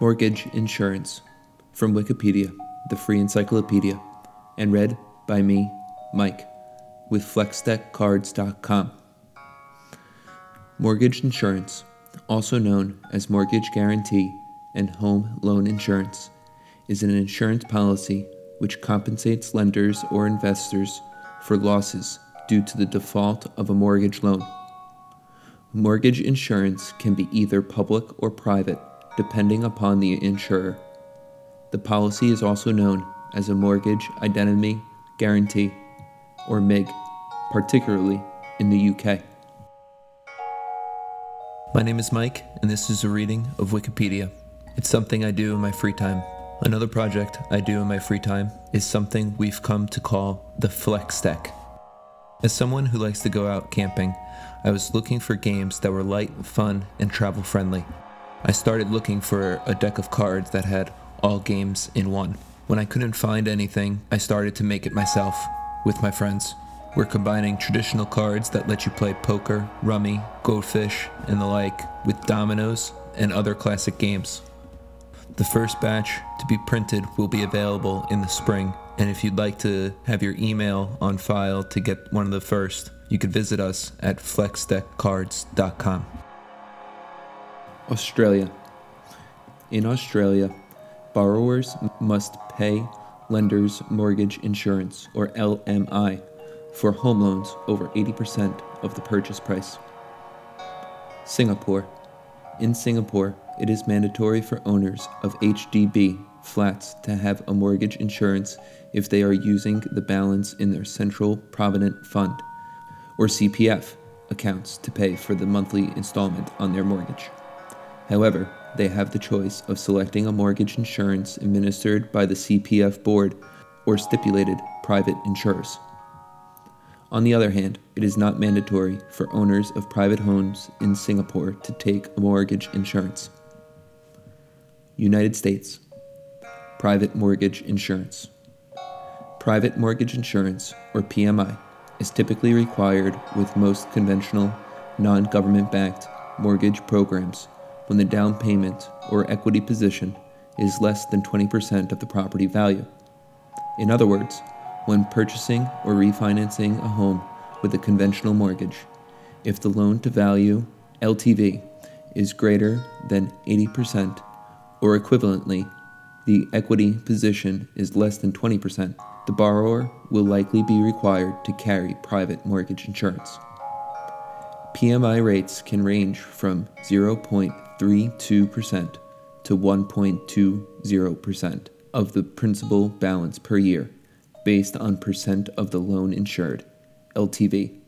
Mortgage Insurance from Wikipedia, the free encyclopedia, and read by me, Mike, with FlexDeckCards.com. Mortgage insurance, also known as mortgage guarantee and home loan insurance, is an insurance policy which compensates lenders or investors for losses due to the default of a mortgage loan. Mortgage insurance can be either public or private, depending upon the insurer. The policy is also known as a Mortgage Indemnity Guarantee, or MIG, particularly in the UK. My name is Mike, and this is a reading of Wikipedia. It's something I do in my free time. Another project I do in my free time is something we've come to call the Flex Deck. As someone who likes to go out camping, I was looking for games that were light, fun, and travel friendly. I started looking for a deck of cards that had all games in one. When I couldn't find anything, I started to make it myself with my friends. We're combining traditional cards that let you play poker, rummy, goldfish, and the like with dominoes and other classic games. The first batch to be printed will be available in the spring, and if you'd like to have your email on file to get one of the first, you could visit us at flexdeckcards.com. Australia. In Australia, borrowers must pay lenders mortgage insurance or LMI for home loans over 80% of the purchase price. Singapore. In Singapore, it is mandatory for owners of HDB flats to have a mortgage insurance if they are using the balance in their Central Provident Fund or CPF accounts to pay for the monthly installment on their mortgage. However, they have the choice of selecting a mortgage insurance administered by the CPF board or stipulated private insurers. On the other hand, it is not mandatory for owners of private homes in Singapore to take mortgage insurance. United States Private Mortgage Insurance. Private mortgage insurance, or PMI, is typically required with most conventional, non government backed mortgage programs when the down payment or equity position is less than 20% of the property value. In other words, when purchasing or refinancing a home with a conventional mortgage, if the loan to value LTV is greater than 80% or equivalently, the equity position is less than 20%, the borrower will likely be required to carry private mortgage insurance. PMI rates can range from 0.32% to 1.20% of the principal balance per year based on percent of the loan insured, LTV,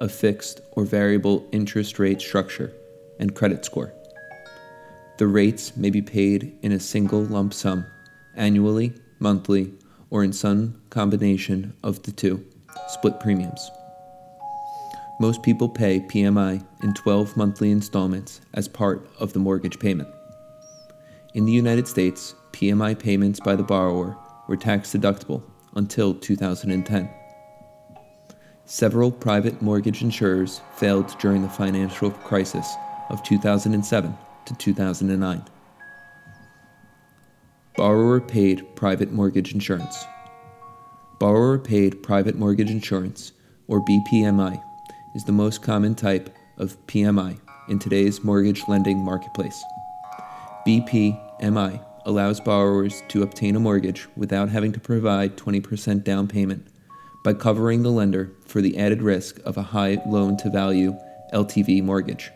a fixed or variable interest rate structure, and credit score. The rates may be paid in a single lump sum, annually, monthly, or in some combination of the two, split premiums. Most people pay PMI in 12 monthly installments as part of the mortgage payment. In the United States, PMI payments by the borrower were tax deductible until 2010. Several private mortgage insurers failed during the financial crisis of 2007 to 2009. Borrower paid private mortgage insurance. Borrower paid private mortgage insurance, or BPMI, is the most common type of PMI in today's mortgage lending marketplace. BPMI allows borrowers to obtain a mortgage without having to provide 20% down payment by covering the lender for the added risk of a high loan to value LTV mortgage.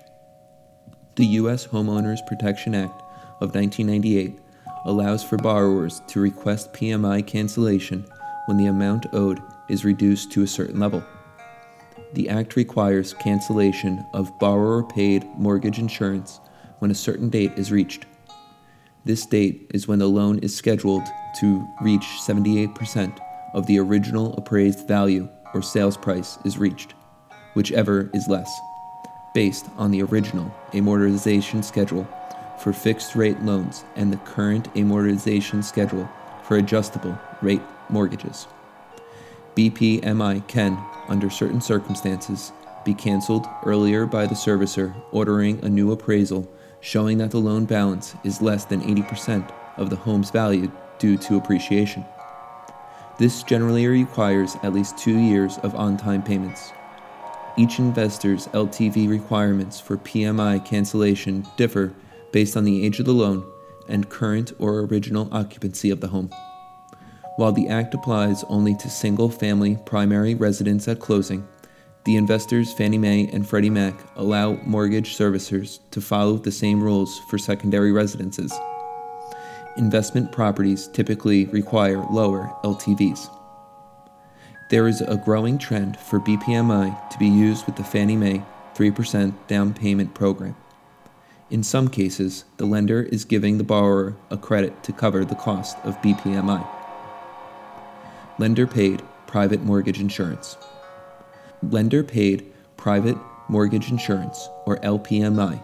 The U.S. Homeowners Protection Act of 1998 allows for borrowers to request PMI cancellation when the amount owed is reduced to a certain level. The Act requires cancellation of borrower paid mortgage insurance when a certain date is reached. This date is when the loan is scheduled to reach 78% of the original appraised value or sales price is reached, whichever is less, based on the original amortization schedule for fixed rate loans and the current amortization schedule for adjustable rate mortgages. BPMI can, under certain circumstances, be canceled earlier by the servicer ordering a new appraisal showing that the loan balance is less than 80% of the home's value due to appreciation. This generally requires at least two years of on time payments. Each investor's LTV requirements for PMI cancellation differ based on the age of the loan and current or original occupancy of the home. While the Act applies only to single family primary residents at closing, the investors Fannie Mae and Freddie Mac allow mortgage servicers to follow the same rules for secondary residences. Investment properties typically require lower LTVs. There is a growing trend for BPMI to be used with the Fannie Mae 3% down payment program. In some cases, the lender is giving the borrower a credit to cover the cost of BPMI. Lender paid private mortgage insurance. Lender paid private mortgage insurance, or LPMI,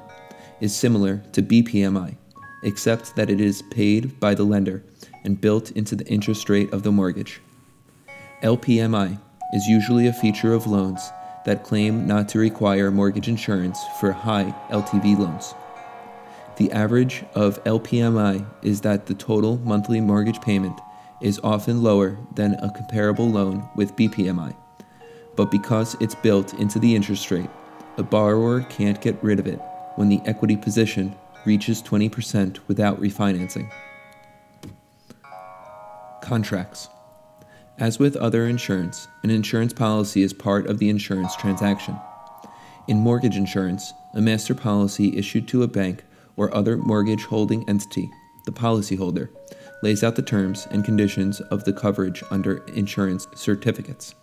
is similar to BPMI, except that it is paid by the lender and built into the interest rate of the mortgage. LPMI is usually a feature of loans that claim not to require mortgage insurance for high LTV loans. The average of LPMI is that the total monthly mortgage payment is often lower than a comparable loan with BPMI but because it's built into the interest rate, a borrower can't get rid of it when the equity position reaches 20% without refinancing. Contracts. As with other insurance, an insurance policy is part of the insurance transaction. In mortgage insurance, a master policy issued to a bank or other mortgage holding entity, the policyholder, lays out the terms and conditions of the coverage under insurance certificates.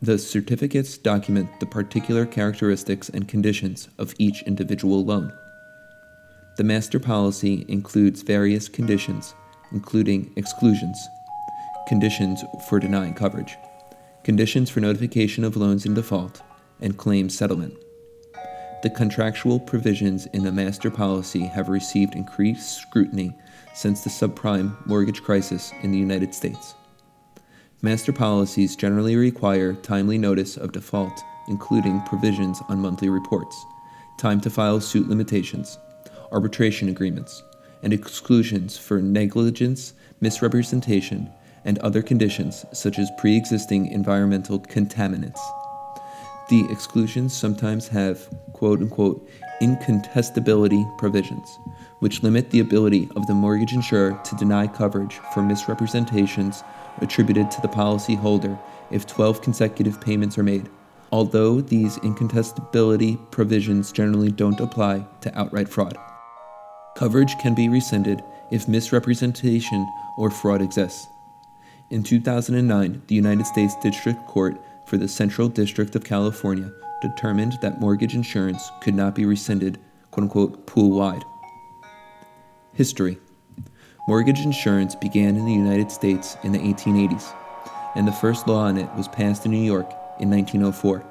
The certificates document the particular characteristics and conditions of each individual loan. The master policy includes various conditions, including exclusions, conditions for denying coverage, conditions for notification of loans in default, and claim settlement. The contractual provisions in the master policy have received increased scrutiny since the subprime mortgage crisis in the United States. Master policies generally require timely notice of default, including provisions on monthly reports, time to file suit limitations, arbitration agreements, and exclusions for negligence, misrepresentation, and other conditions such as pre existing environmental contaminants. The exclusions sometimes have quote unquote incontestability provisions, which limit the ability of the mortgage insurer to deny coverage for misrepresentations attributed to the policyholder if 12 consecutive payments are made, although these incontestability provisions generally don't apply to outright fraud. Coverage can be rescinded if misrepresentation or fraud exists. In 2009, the United States District Court for the Central District of California determined that mortgage insurance could not be rescinded, quote unquote, pool wide. History Mortgage insurance began in the United States in the 1880s, and the first law on it was passed in New York in 1904.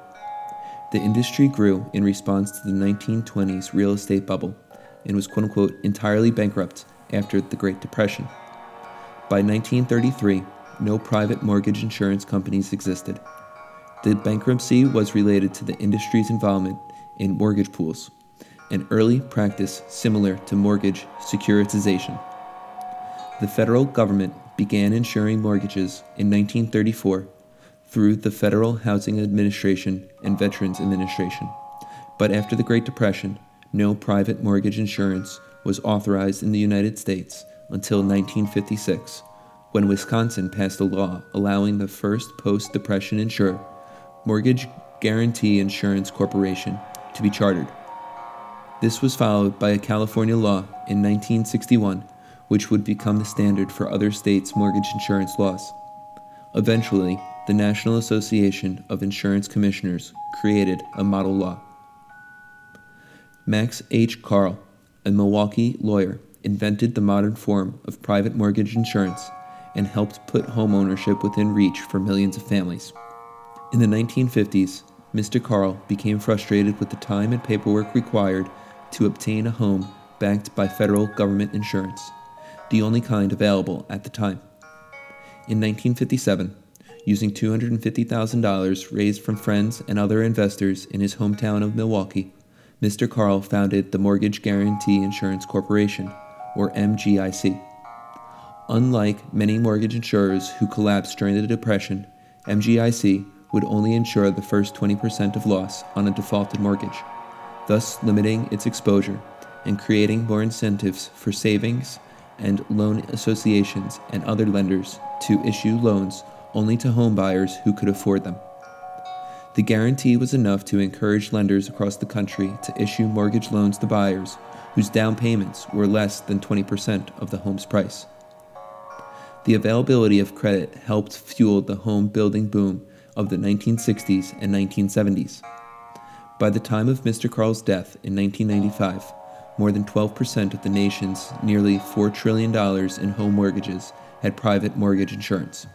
The industry grew in response to the 1920s real estate bubble and was quote unquote entirely bankrupt after the Great Depression. By 1933, no private mortgage insurance companies existed. The bankruptcy was related to the industry's involvement in mortgage pools, an early practice similar to mortgage securitization the federal government began insuring mortgages in 1934 through the Federal Housing Administration and Veterans Administration. But after the Great Depression, no private mortgage insurance was authorized in the United States until 1956, when Wisconsin passed a law allowing the first post depression insurer, Mortgage Guarantee Insurance Corporation, to be chartered. This was followed by a California law in 1961 which would become the standard for other states' mortgage insurance laws. Eventually, the National Association of Insurance Commissioners created a model law. Max H. Karl, a Milwaukee lawyer, invented the modern form of private mortgage insurance and helped put homeownership within reach for millions of families. In the 1950s, Mr. Karl became frustrated with the time and paperwork required to obtain a home backed by federal government insurance the only kind available at the time. In 1957, using $250,000 raised from friends and other investors in his hometown of Milwaukee, Mr. Karl founded the Mortgage Guarantee Insurance Corporation, or MGIC. Unlike many mortgage insurers who collapsed during the Depression, MGIC would only insure the first 20% of loss on a defaulted mortgage, thus limiting its exposure and creating more incentives for savings and loan associations and other lenders to issue loans only to home buyers who could afford them. The guarantee was enough to encourage lenders across the country to issue mortgage loans to buyers whose down payments were less than 20% of the home's price. The availability of credit helped fuel the home building boom of the 1960s and 1970s. By the time of Mr. Karl's death in 1995, more than 12% of the nation's nearly $4 trillion in home mortgages had private mortgage insurance.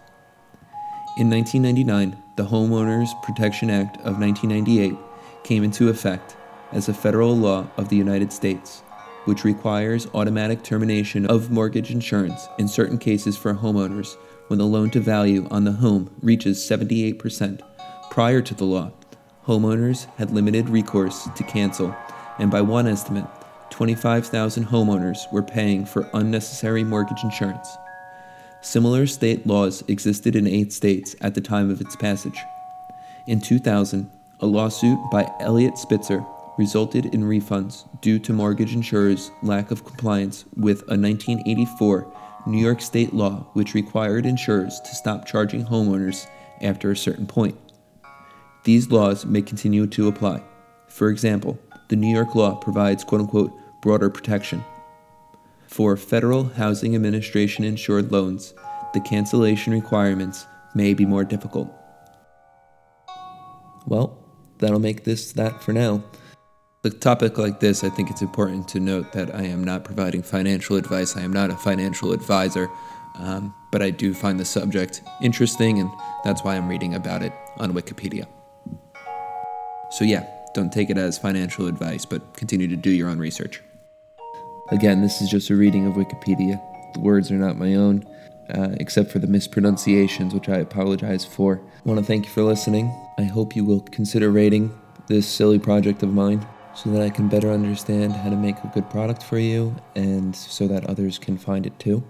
In 1999, the Homeowners Protection Act of 1998 came into effect as a federal law of the United States, which requires automatic termination of mortgage insurance in certain cases for homeowners when the loan to value on the home reaches 78%. Prior to the law, homeowners had limited recourse to cancel, and by one estimate, 25,000 homeowners were paying for unnecessary mortgage insurance. Similar state laws existed in eight states at the time of its passage. In 2000, a lawsuit by Eliot Spitzer resulted in refunds due to mortgage insurers' lack of compliance with a 1984 New York state law which required insurers to stop charging homeowners after a certain point. These laws may continue to apply. For example, the New York law provides quote unquote broader protection for Federal Housing Administration insured loans, the cancellation requirements may be more difficult. Well, that'll make this that for now. A topic like this, I think it's important to note that I am not providing financial advice. I am not a financial advisor, um, but I do find the subject interesting, and that's why I'm reading about it on Wikipedia. So, yeah, don't take it as financial advice, but continue to do your own research. Again, this is just a reading of Wikipedia. The words are not my own, uh, except for the mispronunciations, which I apologize for. I want to thank you for listening. I hope you will consider rating this silly project of mine so that I can better understand how to make a good product for you and so that others can find it too.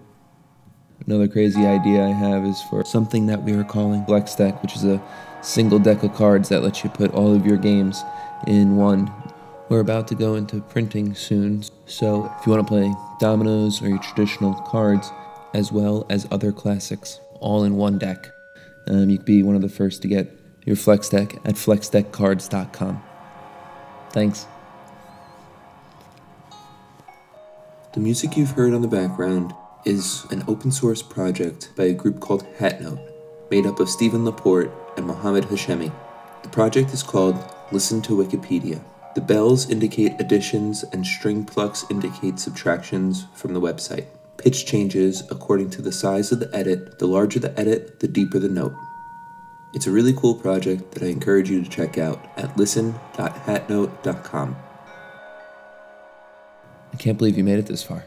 Another crazy idea I have is for something that we are calling Flex Deck, which is a single deck of cards that lets you put all of your games in one we're about to go into printing soon, so if you want to play dominoes or your traditional cards, as well as other classics, all in one deck, um, you could be one of the first to get your Flex Deck at flexdeckcards.com. Thanks. The music you've heard on the background is an open source project by a group called Hatnote, made up of Stephen Laporte and Mohammed Hashemi. The project is called Listen to Wikipedia. The bells indicate additions and string plucks indicate subtractions from the website. Pitch changes according to the size of the edit. The larger the edit, the deeper the note. It's a really cool project that I encourage you to check out at listen.hatnote.com. I can't believe you made it this far.